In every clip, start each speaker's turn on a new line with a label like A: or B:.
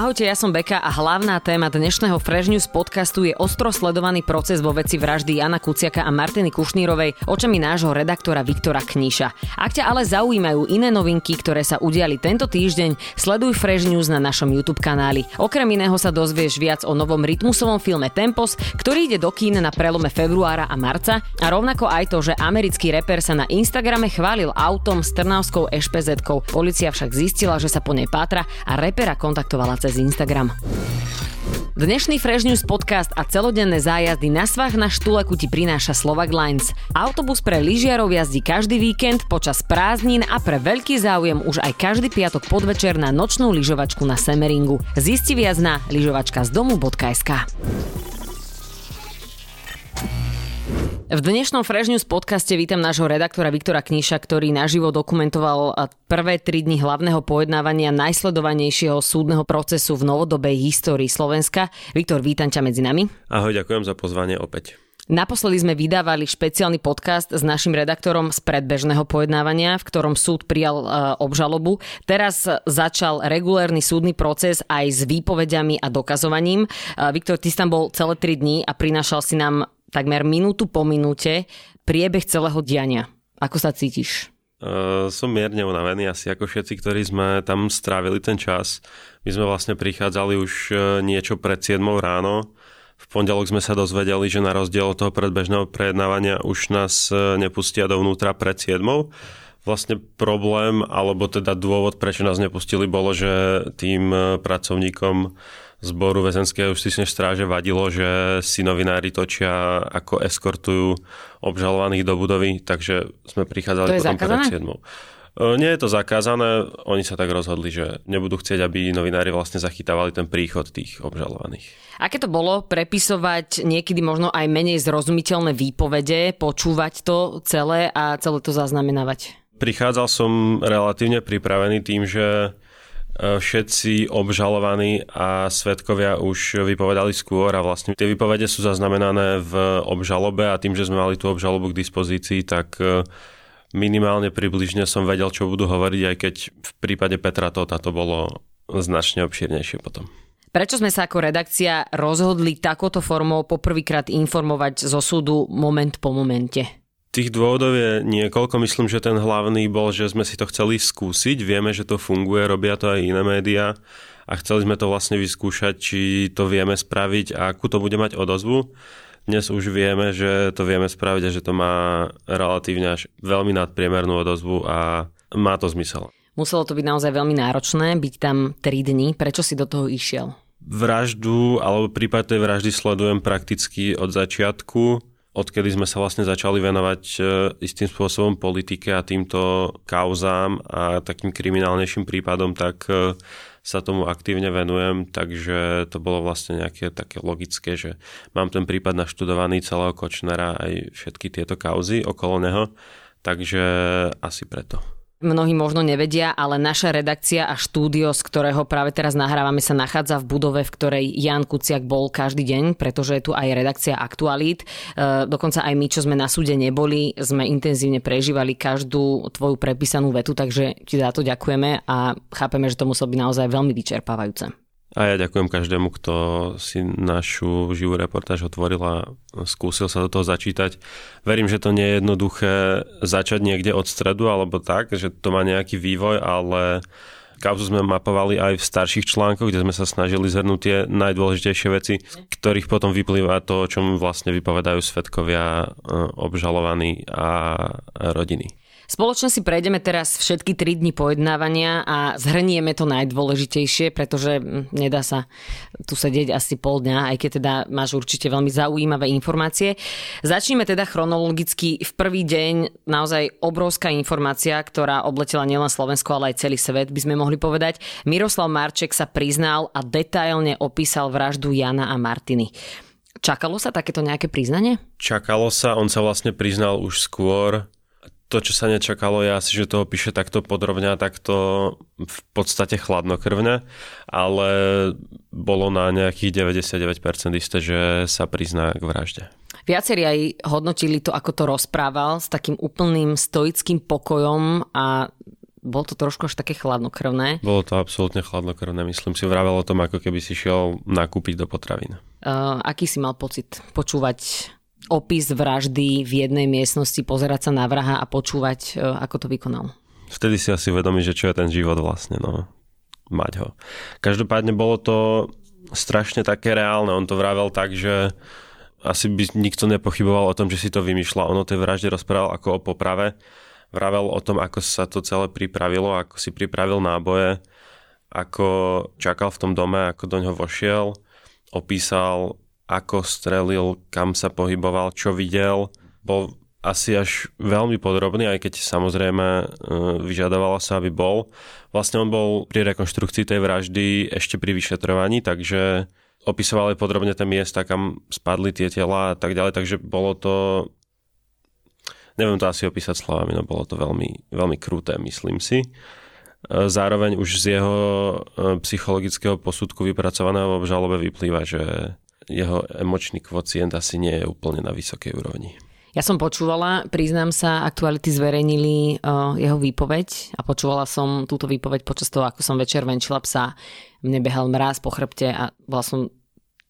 A: Ahojte, ja som Beka a hlavná téma dnešného Fresh News podcastu je ostro sledovaný proces vo veci vraždy Jana Kuciaka a Martiny Kušnírovej očami nášho redaktora Viktora Kníša. Ak ťa ale zaujímajú iné novinky, ktoré sa udiali tento týždeň, sleduj Fresh News na našom YouTube kanáli. Okrem iného sa dozvieš viac o novom rytmusovom filme Tempos, ktorý ide do kín na prelome februára a marca a rovnako aj to, že americký reper sa na Instagrame chválil autom s trnavskou ešpezetkou. Polícia však zistila, že sa po nej pátra a repera kontaktovala cez Instagram. Dnešný Fresh News podcast a celodenné zájazdy na svách na štuleku ti prináša Slovak Lines. Autobus pre lyžiarov jazdí každý víkend počas prázdnin a pre veľký záujem už aj každý piatok podvečer na nočnú lyžovačku na Semeringu. Zisti viac na lyžovačkazdomu.sk. V dnešnom Fresh News podcaste vítam nášho redaktora Viktora Kníša, ktorý naživo dokumentoval prvé tri dni hlavného pojednávania najsledovanejšieho súdneho procesu v novodobej histórii Slovenska. Viktor, vítam ťa medzi nami.
B: Ahoj, ďakujem za pozvanie opäť.
A: Naposledy sme vydávali špeciálny podcast s našim redaktorom z predbežného pojednávania, v ktorom súd prijal obžalobu. Teraz začal regulérny súdny proces aj s výpovediami a dokazovaním. Viktor, ty tam bol celé tri dni a prinášal si nám takmer minútu po minúte priebeh celého diania. Ako sa cítiš?
B: Uh, som mierne unavený, asi ako všetci, ktorí sme tam strávili ten čas. My sme vlastne prichádzali už uh, niečo pred 7 ráno. V pondelok sme sa dozvedeli, že na rozdiel od toho predbežného prejednávania už nás uh, nepustia dovnútra pred 7 vlastne problém, alebo teda dôvod, prečo nás nepustili, bolo, že tým pracovníkom zboru väzenského justičnej stráže vadilo, že si novinári točia, ako eskortujú obžalovaných do budovy, takže sme prichádzali
A: to
B: potom
A: zakázané?
B: pred 7. E, nie je to zakázané, oni sa tak rozhodli, že nebudú chcieť, aby novinári vlastne zachytávali ten príchod tých obžalovaných.
A: Aké to bolo prepisovať niekedy možno aj menej zrozumiteľné výpovede, počúvať to celé a celé to zaznamenávať?
B: Prichádzal som relatívne pripravený tým, že všetci obžalovaní a svetkovia už vypovedali skôr a vlastne tie vypovede sú zaznamenané v obžalobe a tým, že sme mali tú obžalobu k dispozícii, tak e, minimálne približne som vedel, čo budú hovoriť, aj keď v prípade Petra Tota to bolo značne obšírnejšie potom.
A: Prečo sme sa ako redakcia rozhodli takouto formou poprvýkrát informovať zo súdu moment po momente?
B: Tých dôvodov je niekoľko. Myslím, že ten hlavný bol, že sme si to chceli skúsiť. Vieme, že to funguje, robia to aj iné médiá a chceli sme to vlastne vyskúšať, či to vieme spraviť a akú to bude mať odozvu. Dnes už vieme, že to vieme spraviť a že to má relatívne až veľmi nadpriemernú odozvu a má to zmysel.
A: Muselo to byť naozaj veľmi náročné, byť tam 3 dní. Prečo si do toho išiel?
B: Vraždu alebo prípad tej vraždy sledujem prakticky od začiatku odkedy sme sa vlastne začali venovať e, istým spôsobom politike a týmto kauzám a takým kriminálnejším prípadom, tak e, sa tomu aktívne venujem, takže to bolo vlastne nejaké také logické, že mám ten prípad naštudovaný celého Kočnera aj všetky tieto kauzy okolo neho, takže asi preto
A: mnohí možno nevedia, ale naša redakcia a štúdio, z ktorého práve teraz nahrávame, sa nachádza v budove, v ktorej Jan Kuciak bol každý deň, pretože je tu aj redakcia Aktualít. E, dokonca aj my, čo sme na súde neboli, sme intenzívne prežívali každú tvoju prepísanú vetu, takže ti za to ďakujeme a chápeme, že to muselo byť naozaj veľmi vyčerpávajúce.
B: A ja ďakujem každému, kto si našu živú reportáž otvoril a skúsil sa do toho začítať. Verím, že to nie je jednoduché začať niekde od stredu alebo tak, že to má nejaký vývoj, ale kauzu sme mapovali aj v starších článkoch, kde sme sa snažili zhrnúť tie najdôležitejšie veci, ktorých potom vyplýva to, o čom vlastne vypovedajú svetkovia, e, obžalovaní a rodiny.
A: Spoločne si prejdeme teraz všetky 3 dni pojednávania a zhrnieme to najdôležitejšie, pretože hm, nedá sa tu sedieť asi pol dňa, aj keď teda máš určite veľmi zaujímavé informácie. Začneme teda chronologicky. V prvý deň naozaj obrovská informácia, ktorá obletela nielen Slovensko, ale aj celý svet, by sme mohli povedať. Miroslav Marček sa priznal a detailne opísal vraždu Jana a Martiny. Čakalo sa takéto nejaké priznanie?
B: Čakalo sa, on sa vlastne priznal už skôr to, čo sa nečakalo, je asi, že toho píše takto podrobne a takto v podstate chladnokrvne, ale bolo na nejakých 99% isté, že sa prizná k vražde.
A: Viacerí aj hodnotili to, ako to rozprával s takým úplným stoickým pokojom a bolo to trošku až také chladnokrvné.
B: Bolo to absolútne chladnokrvné, myslím si. Vravel o tom, ako keby si šiel nakúpiť do potravín.
A: Uh, aký si mal pocit počúvať opis vraždy v jednej miestnosti, pozerať sa na vraha a počúvať, uh, ako to vykonal?
B: Vtedy si asi uvedomí, že čo je ten život vlastne, no. Mať ho. Každopádne bolo to strašne také reálne. On to vravel tak, že asi by nikto nepochyboval o tom, že si to vymýšľa. Ono tej vražde rozprával ako o poprave vravel o tom, ako sa to celé pripravilo, ako si pripravil náboje, ako čakal v tom dome, ako do ňoho vošiel, opísal, ako strelil, kam sa pohyboval, čo videl. Bol asi až veľmi podrobný, aj keď samozrejme e, vyžadovalo sa, aby bol. Vlastne on bol pri rekonštrukcii tej vraždy ešte pri vyšetrovaní, takže opisoval aj podrobne tie miesta, kam spadli tie tela a tak ďalej, takže bolo to Neviem to asi opísať slovami, no bolo to veľmi, veľmi kruté, myslím si. E, zároveň už z jeho e, psychologického posudku vypracovaného v obžalobe vyplýva, že jeho emočný kvocient asi nie je úplne na vysokej úrovni.
A: Ja som počúvala, priznám sa, aktuality zverejnili uh, jeho výpoveď a počúvala som túto výpoveď počas toho, ako som večer venčila psa. Mne behal mráz po chrbte a bola som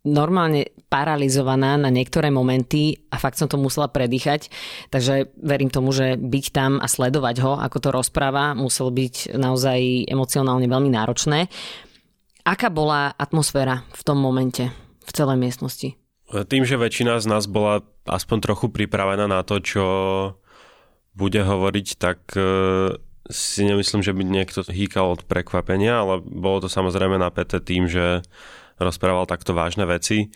A: normálne paralizovaná na niektoré momenty a fakt som to musela predýchať. Takže verím tomu, že byť tam a sledovať ho, ako to rozpráva, muselo byť naozaj emocionálne veľmi náročné. Aká bola atmosféra v tom momente v celej miestnosti?
B: Tým, že väčšina z nás bola aspoň trochu pripravená na to, čo bude hovoriť, tak e, si nemyslím, že by niekto hýkal od prekvapenia, ale bolo to samozrejme napäté tým, že rozprával takto vážne veci.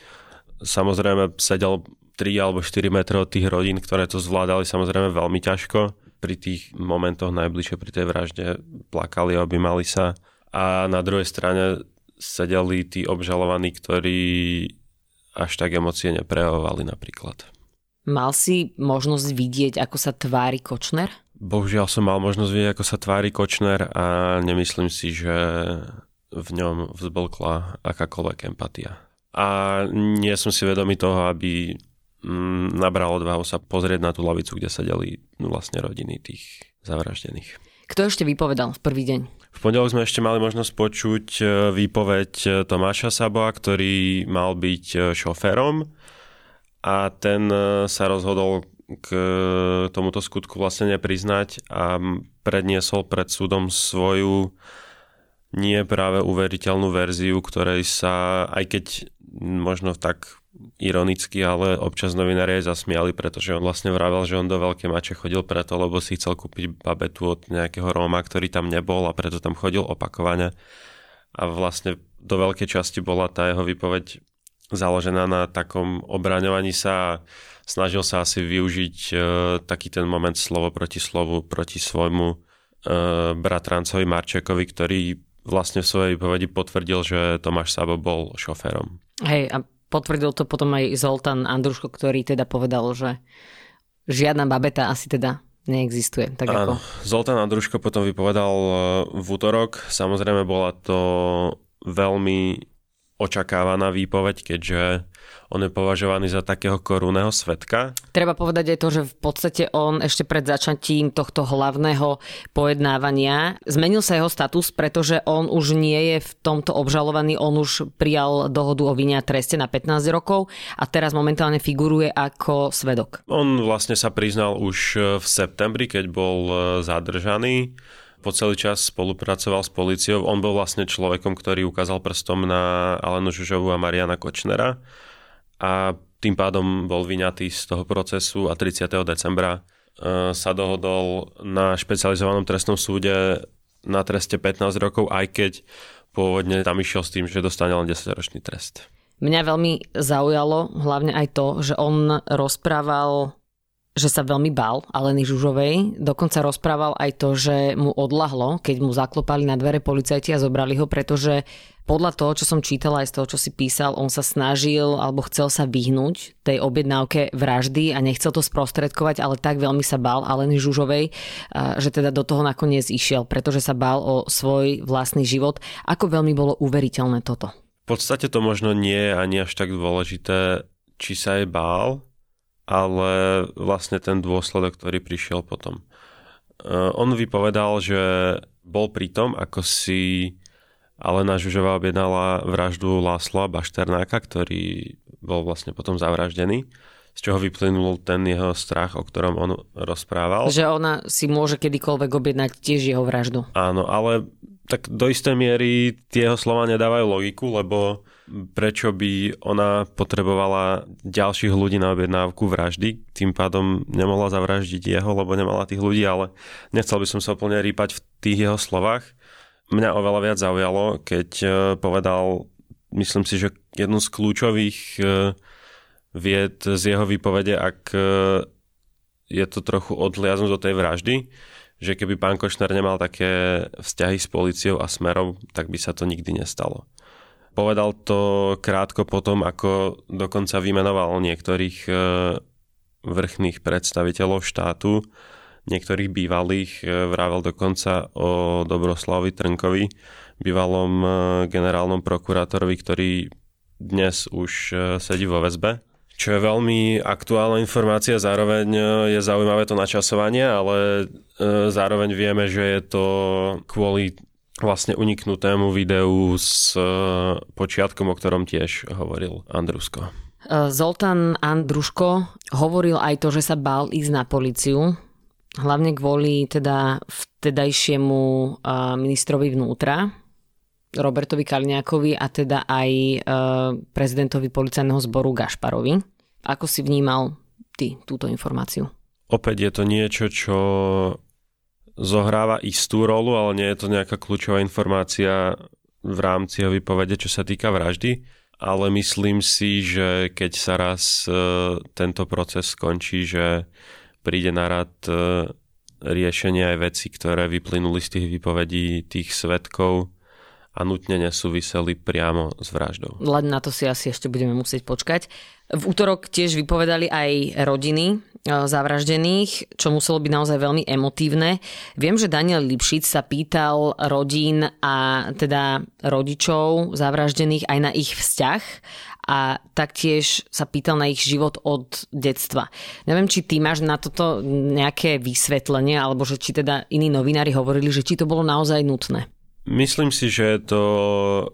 B: Samozrejme sedel 3 alebo 4 metre od tých rodín, ktoré to zvládali samozrejme veľmi ťažko. Pri tých momentoch najbližšie pri tej vražde plakali, objímali sa. A na druhej strane sedeli tí obžalovaní, ktorí až tak emócie neprejavovali napríklad.
A: Mal si možnosť vidieť, ako sa tvári Kočner?
B: Bohužiaľ som mal možnosť vidieť, ako sa tvári Kočner a nemyslím si, že v ňom vzblkla akákoľvek empatia. A nie som si vedomý toho, aby mm, nabral odvahu sa pozrieť na tú lavicu, kde sedeli vlastne rodiny tých zavraždených.
A: Kto ešte vypovedal v prvý deň?
B: V pondelok sme ešte mali možnosť počuť e, výpoveď e, Tomáša Saboa, ktorý mal byť e, šoférom. A ten sa rozhodol k tomuto skutku vlastne nepriznať a predniesol pred súdom svoju nie práve uveriteľnú verziu, ktorej sa, aj keď možno tak ironicky, ale občas novinári aj zasmiali, pretože on vlastne vravel, že on do Veľkej Mače chodil preto, lebo si chcel kúpiť babetu od nejakého Róma, ktorý tam nebol a preto tam chodil opakovane. A vlastne do veľkej časti bola tá jeho výpoveď založená na takom obraňovaní sa a snažil sa asi využiť e, taký ten moment slovo proti slovu proti svojmu e, bratrancovi Marčekovi, ktorý vlastne v svojej výpovedi potvrdil, že Tomáš Sabo bol šoférom.
A: Hej, a potvrdil to potom aj Zoltán Andruško, ktorý teda povedal, že žiadna babeta asi teda neexistuje. Tak Áno,
B: ako... Zoltán Andruško potom vypovedal e, v útorok. Samozrejme bola to veľmi očakávaná výpoveď, keďže on je považovaný za takého korunného svetka.
A: Treba povedať aj to, že v podstate on ešte pred začatím tohto hlavného pojednávania zmenil sa jeho status, pretože on už nie je v tomto obžalovaný, on už prijal dohodu o vine a treste na 15 rokov a teraz momentálne figuruje ako svedok.
B: On vlastne sa priznal už v septembri, keď bol zadržaný po celý čas spolupracoval s policiou. On bol vlastne človekom, ktorý ukázal prstom na Alenu Žužovu a Mariana Kočnera a tým pádom bol vyňatý z toho procesu a 30. decembra e, sa dohodol na špecializovanom trestnom súde na treste 15 rokov, aj keď pôvodne tam išiel s tým, že dostane len 10-ročný trest.
A: Mňa veľmi zaujalo hlavne aj to, že on rozprával že sa veľmi bál Aleny Žužovej. Dokonca rozprával aj to, že mu odlahlo, keď mu zaklopali na dvere policajti a zobrali ho, pretože podľa toho, čo som čítala aj z toho, čo si písal, on sa snažil alebo chcel sa vyhnúť tej objednávke vraždy a nechcel to sprostredkovať, ale tak veľmi sa bál Aleny Žužovej, že teda do toho nakoniec išiel, pretože sa bál o svoj vlastný život. Ako veľmi bolo uveriteľné toto?
B: V podstate to možno nie je ani až tak dôležité, či sa jej bál, ale vlastne ten dôsledok, ktorý prišiel potom. Eh, on vypovedal, že bol pri tom, ako si Alena Žužová objednala vraždu Lásla Bašternáka, ktorý bol vlastne potom zavraždený z čoho vyplynul ten jeho strach, o ktorom on rozprával.
A: Že ona si môže kedykoľvek objednať tiež jeho vraždu.
B: Áno, ale tak do istej miery tie jeho slova nedávajú logiku, lebo prečo by ona potrebovala ďalších ľudí na objednávku vraždy, tým pádom nemohla zavraždiť jeho, lebo nemala tých ľudí, ale nechcel by som sa úplne rýpať v tých jeho slovách. Mňa oveľa viac zaujalo, keď e, povedal, myslím si, že jednu z kľúčových e, vied z jeho výpovede, ak e, je to trochu odliaznúť do tej vraždy, že keby pán Košnár nemal také vzťahy s policiou a smerom, tak by sa to nikdy nestalo. Povedal to krátko potom, ako dokonca vymenoval niektorých e, vrchných predstaviteľov štátu, niektorých bývalých, e, vravel dokonca o Dobroslavovi Trnkovi, bývalom e, generálnom prokurátorovi, ktorý dnes už sedí vo väzbe. Čo je veľmi aktuálna informácia, zároveň je zaujímavé to načasovanie, ale zároveň vieme, že je to kvôli vlastne uniknutému videu s e, počiatkom, o ktorom tiež hovoril Andrusko.
A: E, Zoltán Andruško hovoril aj to, že sa bál ísť na policiu, hlavne kvôli teda vtedajšiemu e, ministrovi vnútra, Robertovi Kaliňákovi a teda aj prezidentovi policajného zboru Gašparovi. Ako si vnímal ty túto informáciu?
B: Opäť je to niečo, čo zohráva istú rolu, ale nie je to nejaká kľúčová informácia v rámci jeho vypovede, čo sa týka vraždy. Ale myslím si, že keď sa raz e, tento proces skončí, že príde na rad e, riešenie aj veci, ktoré vyplynuli z tých vypovedí tých svetkov a nutne nesúviseli priamo s vraždou.
A: Len na to si asi ešte budeme musieť počkať. V útorok tiež vypovedali aj rodiny E, zavraždených, čo muselo byť naozaj veľmi emotívne. Viem, že Daniel Lipšic sa pýtal rodín a teda rodičov zavraždených aj na ich vzťah a taktiež sa pýtal na ich život od detstva. Neviem, či ty máš na toto nejaké vysvetlenie, alebo že či teda iní novinári hovorili, že či to bolo naozaj nutné.
B: Myslím si, že je to e,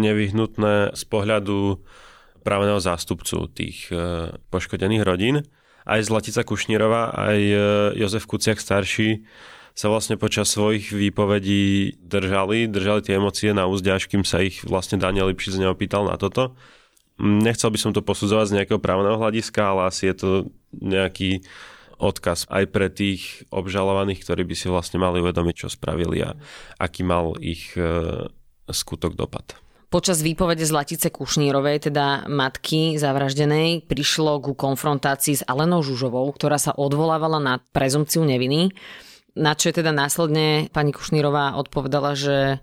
B: nevyhnutné z pohľadu právneho zástupcu tých e, poškodených rodín aj Zlatica Kušnírová, aj e, Jozef Kuciak starší sa vlastne počas svojich výpovedí držali, držali tie emócie na úzde, až kým sa ich vlastne Daniel Lipšic neopýtal na toto. Nechcel by som to posudzovať z nejakého právneho hľadiska, ale asi je to nejaký odkaz aj pre tých obžalovaných, ktorí by si vlastne mali uvedomiť, čo spravili a aký mal ich e, skutok dopad.
A: Počas výpovede Zlatice Kušnírovej, teda matky zavraždenej, prišlo ku konfrontácii s Alenou Žužovou, ktorá sa odvolávala na prezumciu neviny. Na čo je teda následne pani Kušnírová odpovedala, že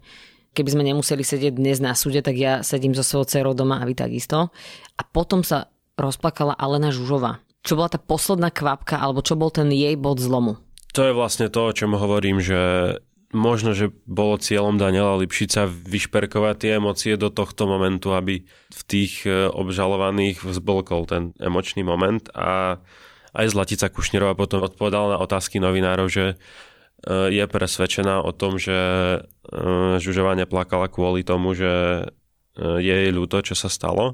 A: keby sme nemuseli sedieť dnes na súde, tak ja sedím so svojou dcerou doma a vy takisto. A potom sa rozplakala Alena Žužová. Čo bola tá posledná kvapka, alebo čo bol ten jej bod zlomu?
B: To je vlastne to, o čom hovorím, že možno, že bolo cieľom Daniela Lipšica vyšperkovať tie emócie do tohto momentu, aby v tých e, obžalovaných vzblkol ten emočný moment a aj Zlatica Kušnerová potom odpovedala na otázky novinárov, že e, je presvedčená o tom, že e, Žužová neplakala kvôli tomu, že je jej ľúto, čo sa stalo,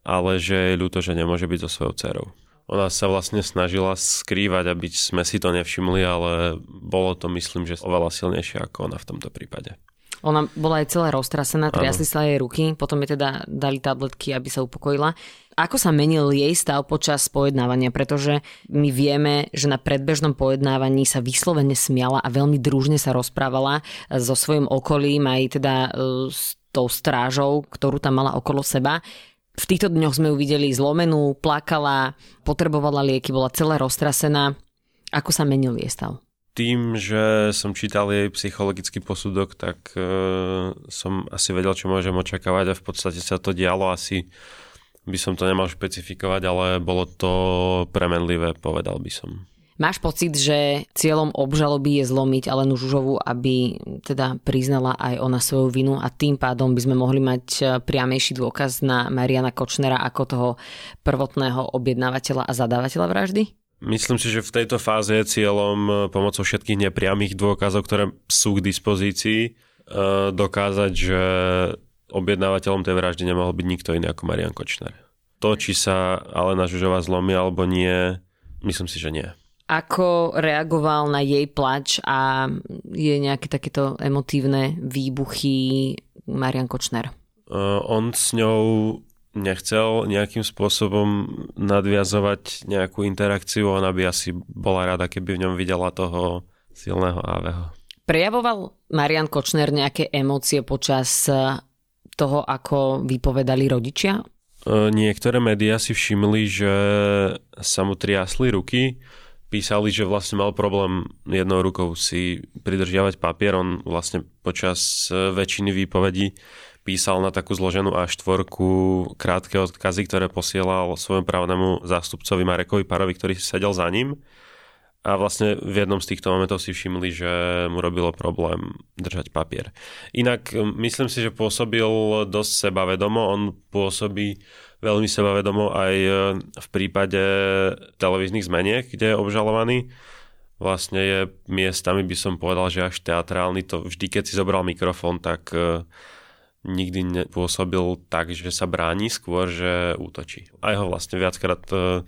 B: ale že je ľúto, že nemôže byť so svojou dcerou. Ona sa vlastne snažila skrývať, aby sme si to nevšimli, ale bolo to myslím, že oveľa silnejšie ako ona v tomto prípade.
A: Ona bola aj celá roztrasená, triasli sa jej ruky, potom jej teda dali tabletky, aby sa upokojila. Ako sa menil jej stav počas pojednávania? Pretože my vieme, že na predbežnom pojednávaní sa vyslovene smiala a veľmi družne sa rozprávala so svojím okolím, aj teda e, s tou strážou, ktorú tam mala okolo seba. V týchto dňoch sme ju videli zlomenú, plakala, potrebovala lieky, bola celá roztrasená. Ako sa menil jej stav?
B: Tým, že som čítal jej psychologický posudok, tak e, som asi vedel, čo môžem očakávať a v podstate sa to dialo asi by som to nemal špecifikovať, ale bolo to premenlivé, povedal by som.
A: Máš pocit, že cieľom obžaloby je zlomiť Alenu Žužovu, aby teda priznala aj ona svoju vinu a tým pádom by sme mohli mať e, priamejší dôkaz na Mariana Kočnera ako toho prvotného objednávateľa a zadávateľa vraždy?
B: Myslím si, že v tejto fáze je cieľom e, pomocou všetkých nepriamých dôkazov, ktoré sú k dispozícii, e, dokázať, že objednávateľom tej vraždy nemohol byť nikto iný ako Marian Kočner. To, či sa Alena Žužová zlomí alebo nie, myslím si, že nie.
A: Ako reagoval na jej plač a je nejaké takéto emotívne výbuchy Marian Kočner?
B: Uh, on s ňou nechcel nejakým spôsobom nadviazovať nejakú interakciu, ona by asi bola rada, keby v ňom videla toho silného Aveho.
A: Prejavoval Marian Kočner nejaké emócie počas toho, ako vypovedali rodičia?
B: Uh, niektoré médiá si všimli, že sa mu triasli ruky, písali, že vlastne mal problém jednou rukou si pridržiavať papier. On vlastne počas e, väčšiny výpovedí písal na takú zloženú A4 krátke odkazy, ktoré posielal svojom právnemu zástupcovi Marekovi Parovi, ktorý sedel za ním. A vlastne v jednom z týchto momentov si všimli, že mu robilo problém držať papier. Inak myslím si, že pôsobil dosť sebavedomo. On pôsobí veľmi sebavedomo aj e, v prípade televíznych zmeniek, kde je obžalovaný. Vlastne je miestami, by som povedal, že až teatrálny. To vždy, keď si zobral mikrofón, tak e, nikdy nepôsobil tak, že sa bráni, skôr, že útočí. Aj ho vlastne viackrát e,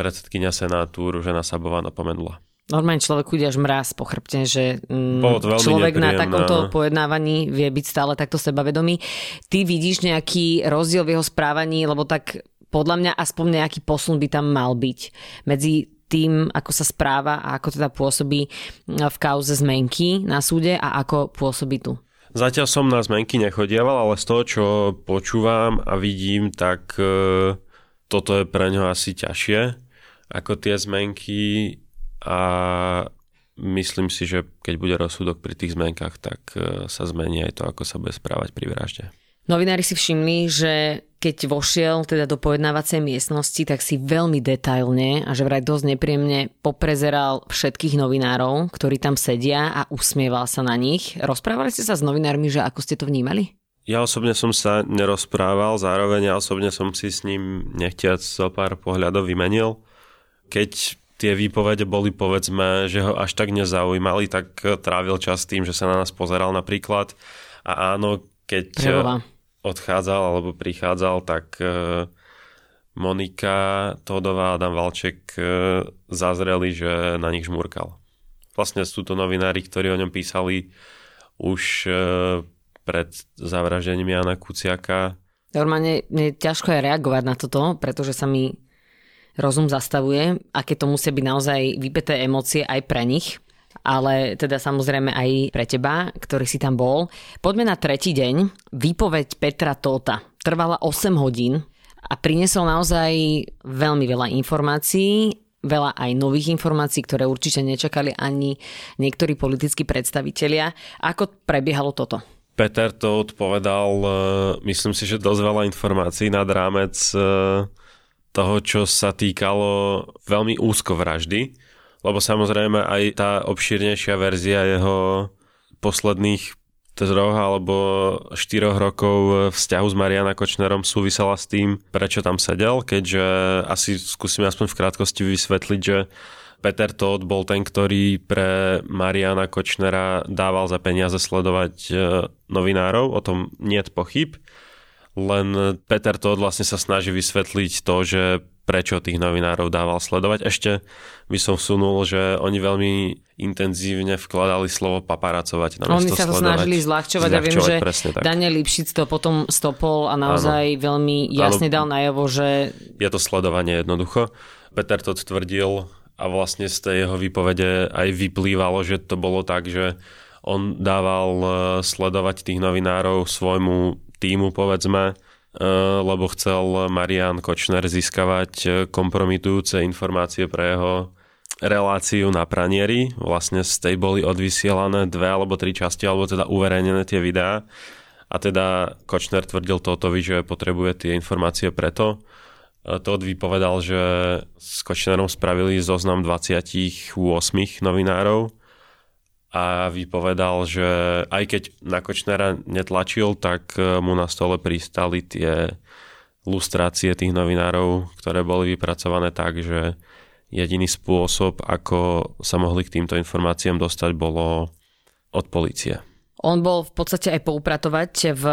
B: predsedkynia Senátu Ružena Sabová napomenula.
A: Normálne človek ide až mraz po chrbte, že mm, človek na takomto pojednávaní vie byť stále takto sebavedomý. Ty vidíš nejaký rozdiel v jeho správaní, lebo tak podľa mňa aspoň nejaký posun by tam mal byť medzi tým, ako sa správa a ako teda pôsobí v kauze zmenky na súde a ako pôsobí tu.
B: Zatiaľ som na zmenky nechodieval, ale z toho, čo počúvam a vidím, tak e, toto je pre ňo asi ťažšie ako tie zmenky a myslím si, že keď bude rozsudok pri tých zmenkách, tak e, sa zmení aj to, ako sa bude správať pri vražde.
A: Novinári si všimli, že keď vošiel teda do pojednávacej miestnosti, tak si veľmi detailne a že vraj dosť nepríjemne poprezeral všetkých novinárov, ktorí tam sedia a usmieval sa na nich. Rozprávali ste sa s novinármi, že ako ste to vnímali?
B: Ja osobne som sa nerozprával, zároveň ja osobne som si s ním nechtiac zo pár pohľadov vymenil. Keď tie výpovede boli povedzme, že ho až tak nezaujímali, tak eh, trávil čas tým, že sa na nás pozeral napríklad. A áno, keď eh, Prevola. odchádzal alebo prichádzal, tak eh, Monika Todová a Adam Valček zazreli, že na nich žmurkal. Vlastne sú to novinári, ktorí o ňom písali už pred zavraždením Jana Kuciaka.
A: Normálne je ťažko je reagovať na toto, pretože sa mi rozum zastavuje, aké to musia byť naozaj vypeté emócie aj pre nich, ale teda samozrejme aj pre teba, ktorý si tam bol. Poďme na tretí deň. Výpoveď Petra Tóta trvala 8 hodín a priniesol naozaj veľmi veľa informácií, veľa aj nových informácií, ktoré určite nečakali ani niektorí politickí predstavitelia. Ako prebiehalo toto?
B: Peter to odpovedal, e, myslím si, že dosť veľa informácií nad rámec e, toho, čo sa týkalo veľmi úzko vraždy, lebo samozrejme aj tá obšírnejšia verzia jeho posledných troch alebo štyroch rokov vzťahu s Mariana Kočnerom súvisela s tým, prečo tam sedel, keďže asi skúsime aspoň v krátkosti vysvetliť, že Peter Todd bol ten, ktorý pre Mariana Kočnera dával za peniaze sledovať e, novinárov, o tom nie je pochyb len Peter to vlastne sa snaží vysvetliť to, že prečo tých novinárov dával sledovať. Ešte by som vsunul, že oni veľmi intenzívne vkladali slovo paparacovať.
A: Oni sa to snažili zľahčovať, a viem, že Daniel Lipšic to potom stopol a naozaj ano. veľmi jasne ano, dal najavo, že...
B: Je to sledovanie jednoducho. Peter to tvrdil a vlastne z tej jeho výpovede aj vyplývalo, že to bolo tak, že on dával eh, sledovať tých novinárov svojmu týmu, povedzme, e, lebo chcel Marian Kočner získavať e, kompromitujúce informácie pre jeho reláciu na pranieri. Vlastne z tej boli odvysielané dve alebo tri časti, alebo teda uverejnené tie videá. A teda Kočner tvrdil Totovi, že potrebuje tie informácie preto. E, Todd vypovedal, že s Kočnerom spravili zoznam 28 novinárov, a vypovedal, že aj keď na Kočnera netlačil, tak e, mu na stole pristali tie lustrácie tých novinárov, ktoré boli vypracované tak, že jediný spôsob, ako sa mohli k týmto informáciám dostať, bolo od policie.
A: On bol v podstate aj poupratovať v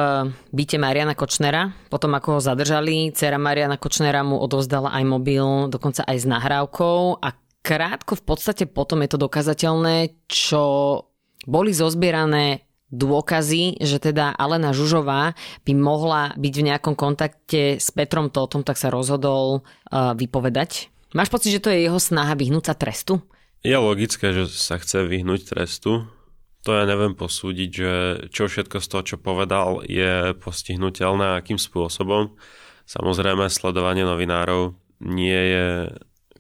A: byte Mariana Kočnera. Potom ako ho zadržali, dcera Mariana Kočnera mu odovzdala aj mobil, dokonca aj s nahrávkou a krátko v podstate potom je to dokazateľné, čo boli zozbierané dôkazy, že teda Alena Žužová by mohla byť v nejakom kontakte s Petrom Totom, tak sa rozhodol uh, vypovedať. Máš pocit, že to je jeho snaha vyhnúť sa trestu?
B: Je logické, že sa chce vyhnúť trestu to ja neviem posúdiť, že čo všetko z toho, čo povedal, je postihnutelné akým spôsobom. Samozrejme, sledovanie novinárov nie je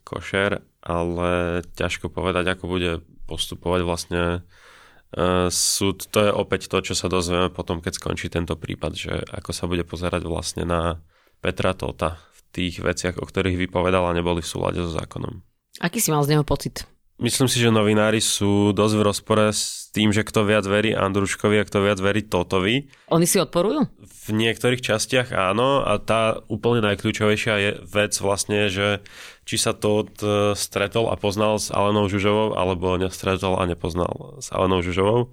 B: košer, ale ťažko povedať, ako bude postupovať vlastne uh, súd. To je opäť to, čo sa dozvieme potom, keď skončí tento prípad, že ako sa bude pozerať vlastne na Petra Tota v tých veciach, o ktorých vypovedal a neboli v súlade so zákonom.
A: Aký si mal z neho pocit?
B: Myslím si, že novinári sú dosť v rozpore s tým, že kto viac verí Andruškovi a kto viac verí Totovi.
A: Oni si odporujú?
B: V niektorých častiach áno a tá úplne najkľúčovejšia je vec vlastne, že či sa Tot e, stretol a poznal s Alenou Žužovou alebo nestretol a nepoznal s Alenou Žužovou.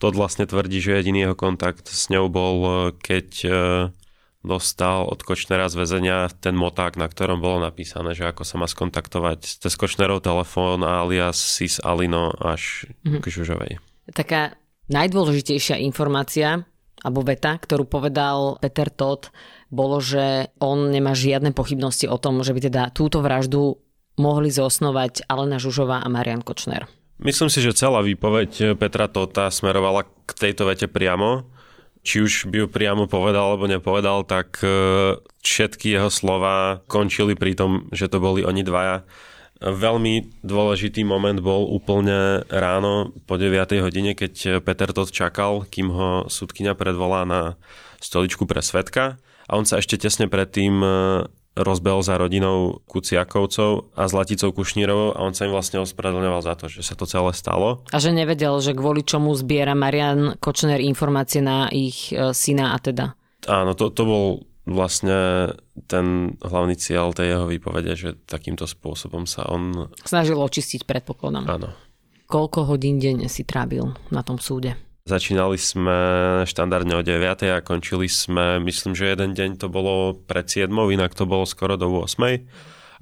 B: Tot vlastne tvrdí, že jediný jeho kontakt s ňou bol, e, keď e, dostal od Kočnera z väzenia ten moták, na ktorom bolo napísané, že ako sa má skontaktovať cez Kočnerov telefón alias SIS Alino až mm-hmm. k Žužovej.
A: Taká najdôležitejšia informácia alebo veta, ktorú povedal Peter Todd, bolo, že on nemá žiadne pochybnosti o tom, že by teda túto vraždu mohli zosnovať Alena Žužová a Marian Kočner.
B: Myslím si, že celá výpoveď Petra Tota smerovala k tejto vete priamo či už by ju priamo povedal alebo nepovedal, tak e, všetky jeho slova končili pri tom, že to boli oni dvaja. Veľmi dôležitý moment bol úplne ráno po 9. hodine, keď Peter Todd čakal, kým ho súdkynia predvolá na stoličku pre svetka a on sa ešte tesne predtým e, rozbehol za rodinou Kuciakovcov a Zlaticou Kušnírovou a on sa im vlastne ospravedlňoval za to, že sa to celé stalo.
A: A že nevedel, že kvôli čomu zbiera Marian Kočner informácie na ich e, syna a teda.
B: Áno, to, to bol vlastne ten hlavný cieľ tej jeho výpovede, že takýmto spôsobom sa on...
A: Snažil očistiť, predpokladám.
B: Áno.
A: Koľko hodín denne si trábil na tom súde?
B: Začínali sme štandardne o 9. a končili sme, myslím, že jeden deň to bolo pred 7, inak to bolo skoro do 8.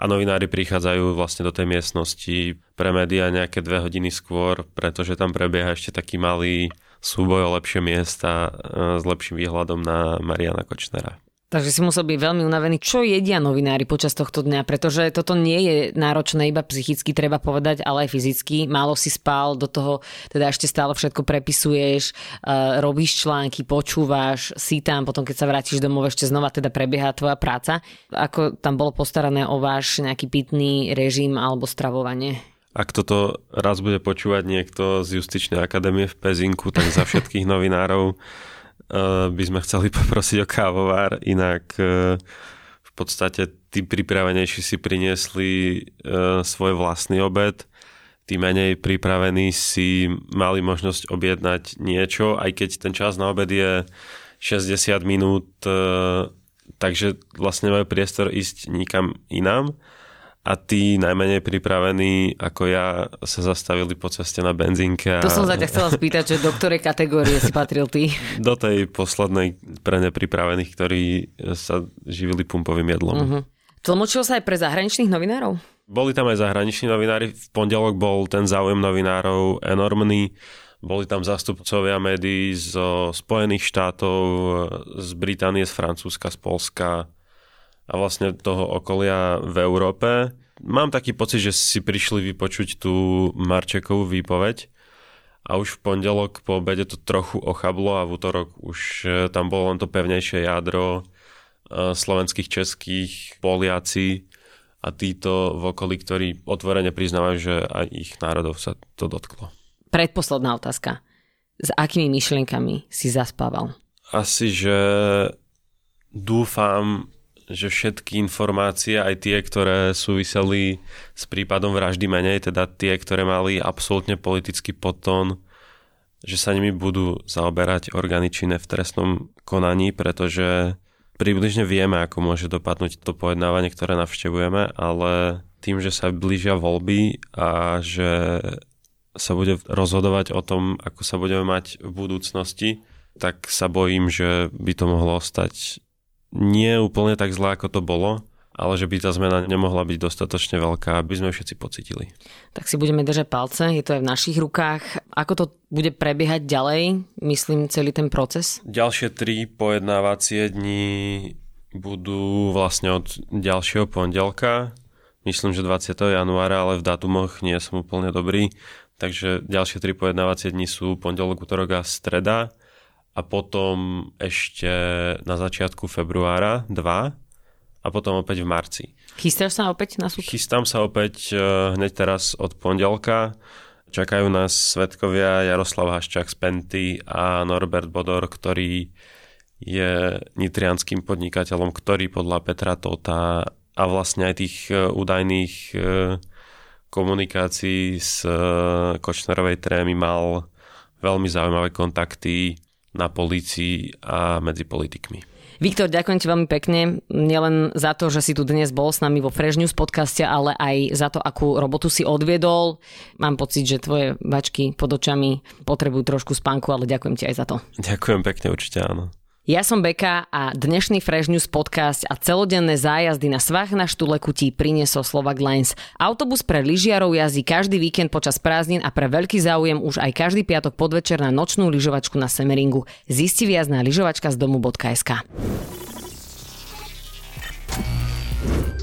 B: A novinári prichádzajú vlastne do tej miestnosti pre médiá nejaké dve hodiny skôr, pretože tam prebieha ešte taký malý súboj o lepšie miesta e, s lepším výhľadom na Mariana Kočnera.
A: Takže si musel byť veľmi unavený. Čo jedia novinári počas tohto dňa? Pretože toto nie je náročné iba psychicky, treba povedať, ale aj fyzicky. Málo si spal, do toho teda ešte stále všetko prepisuješ, uh, robíš články, počúvaš, si tam, potom keď sa vrátiš domov, ešte znova teda prebieha tvoja práca. Ako tam bolo postarané o váš nejaký pitný režim alebo stravovanie?
B: Ak toto raz bude počúvať niekto z Justičnej akadémie v Pezinku, tak za všetkých novinárov by sme chceli poprosiť o kávovár, inak eh, v podstate tí pripravenejší si priniesli eh, svoj vlastný obed, tí menej pripravení si mali možnosť objednať niečo, aj keď ten čas na obed je 60 minút, takže vlastne majú priestor ísť nikam inám a tí najmenej pripravení ako ja sa zastavili po ceste na benzínke.
A: A... To som sa ťa chcela spýtať, že do ktorej kategórie si patril ty?
B: Do tej poslednej pre nepripravených, ktorí sa živili pumpovým jedlom. Uh-huh.
A: Tlmočil sa aj pre zahraničných novinárov?
B: Boli tam aj zahraniční novinári. V pondelok bol ten záujem novinárov enormný. Boli tam zastupcovia médií zo Spojených štátov, z Británie, z Francúzska, z Polska, a vlastne toho okolia v Európe. Mám taký pocit, že si prišli vypočuť tú Marčekovú výpoveď a už v pondelok po obede to trochu ochablo a v útorok už e, tam bolo len to pevnejšie jadro e, slovenských, českých, Poliaci a títo v okolí, ktorí otvorene priznávajú, že aj ich národov sa to dotklo.
A: Predposledná otázka. S akými myšlienkami si zaspával?
B: Asi, že dúfam, že všetky informácie, aj tie, ktoré súviseli s prípadom vraždy menej, teda tie, ktoré mali absolútne politický potón, že sa nimi budú zaoberať orgány činné v trestnom konaní, pretože približne vieme, ako môže dopadnúť to pojednávanie, ktoré navštevujeme, ale tým, že sa blížia voľby a že sa bude rozhodovať o tom, ako sa budeme mať v budúcnosti, tak sa bojím, že by to mohlo ostať nie úplne tak zle, ako to bolo, ale že by tá zmena nemohla byť dostatočne veľká, aby sme všetci pocitili.
A: Tak si budeme držať palce, je to aj v našich rukách. Ako to bude prebiehať ďalej, myslím, celý ten proces?
B: Ďalšie tri pojednávacie dni budú vlastne od ďalšieho pondelka, myslím, že 20. januára, ale v datumoch nie som úplne dobrý, takže ďalšie tri pojednávacie dni sú pondelok, útorok a streda a potom ešte na začiatku februára dva a potom opäť v marci.
A: Chystáš sa opäť na súd?
B: Chystám sa opäť eh, hneď teraz od pondelka. Čakajú nás svetkovia Jaroslav Haščák z Penty a Norbert Bodor, ktorý je nitrianským podnikateľom, ktorý podľa Petra Tota a vlastne aj tých eh, údajných eh, komunikácií z Kočnerovej trémy mal veľmi zaujímavé kontakty na polícii a medzi politikmi.
A: Viktor, ďakujem ti veľmi pekne, nielen za to, že si tu dnes bol s nami vo Fresh News podcaste, ale aj za to, akú robotu si odviedol. Mám pocit, že tvoje vačky pod očami potrebujú trošku spánku, ale ďakujem ti aj za to.
B: Ďakujem pekne, určite áno.
A: Ja som Beka a dnešný Fresh News podcast a celodenné zájazdy na svách na štuleku ti priniesol Slovak Lines. Autobus pre lyžiarov jazdí každý víkend počas prázdnin a pre veľký záujem už aj každý piatok podvečer na nočnú lyžovačku na Semeringu. Zisti viac na lyžovačka z domu.sk.